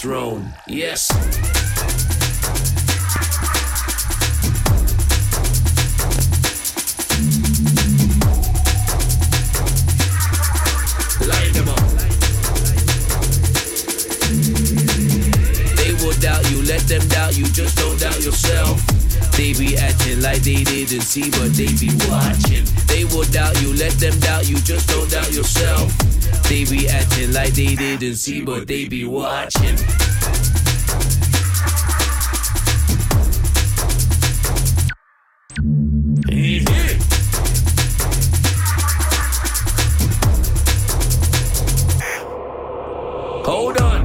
throne. Didn't see, but they be watching. Mm-hmm. Hold on.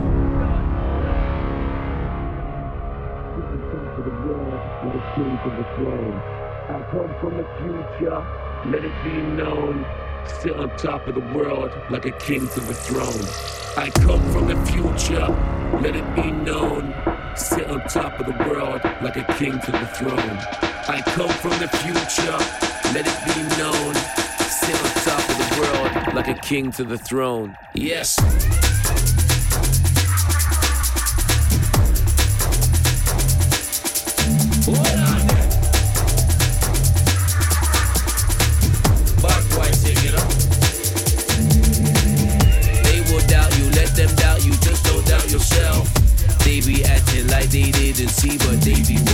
I come from the future, let it be. Sit on top of the world like a king to the throne. I come from the future, let it be known. Sit on top of the world like a king to the throne. I come from the future, let it be known. Sit on top of the world like a king to the throne. Yes. See,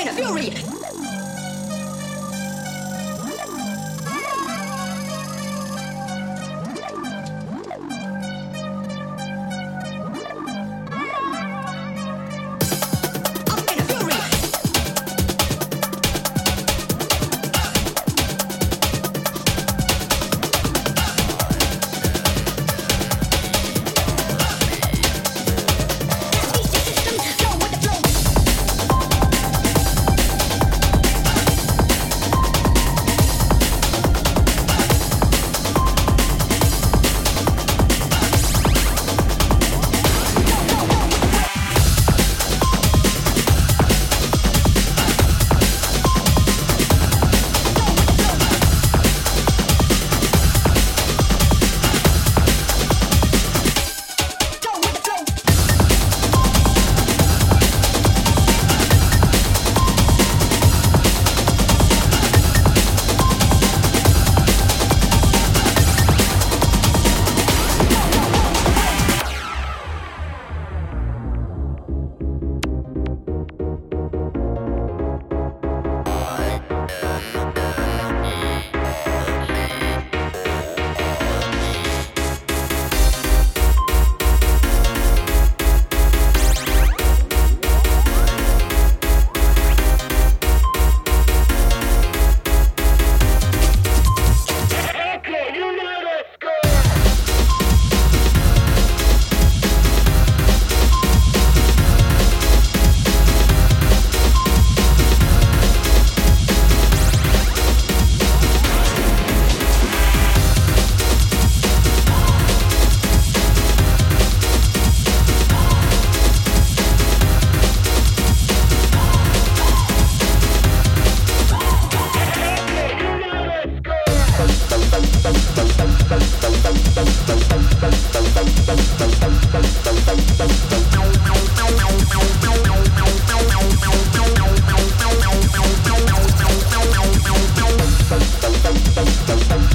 and a fury.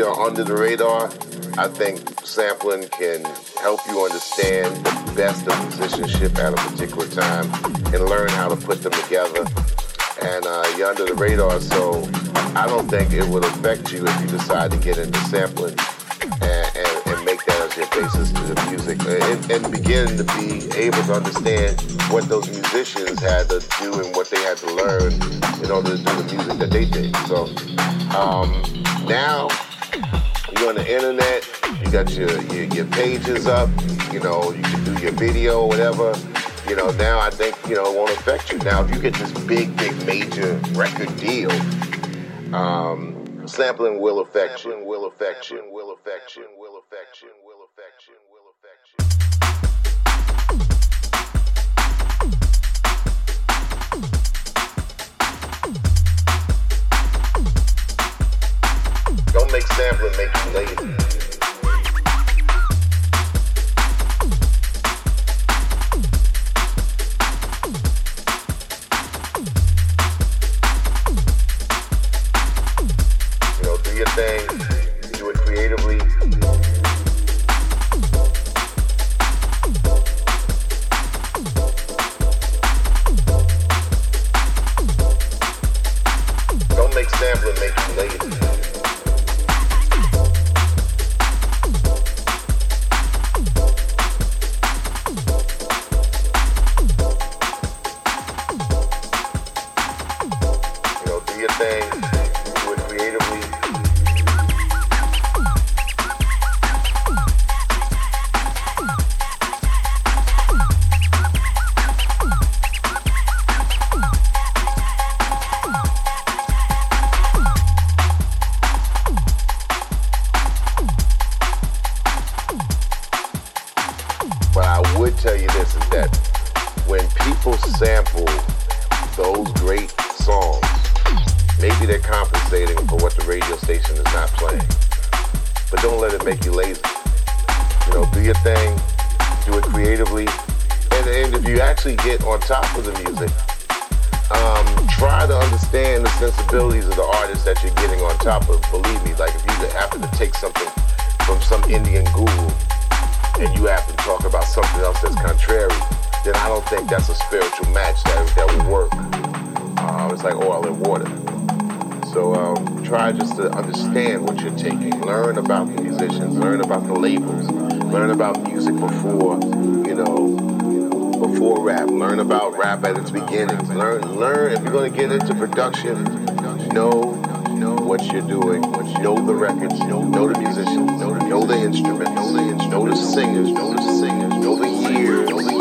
are under the radar, I think sampling can help you understand the best of musicianship at a particular time and learn how to put them together. And uh, you're under the radar, so I don't think it would affect you if you decide to get into sampling and, and, and make that as your basis to the music and, and begin to be able to understand what those musicians had to do and what they had to learn in order to do the music that they did. So um, now the internet, you got your, your your pages up, you know, you can do your video or whatever. You know, now I think, you know, it won't affect you. Now if you get this big, big major record deal, um, sampling will affect you, will affect you, will affect you, will affect you, will affect you, will affect you. Production, know, what you're doing. Know the records. Know, the musicians. Know, the- instruments. Know the, singers. Know the singers. Know the year.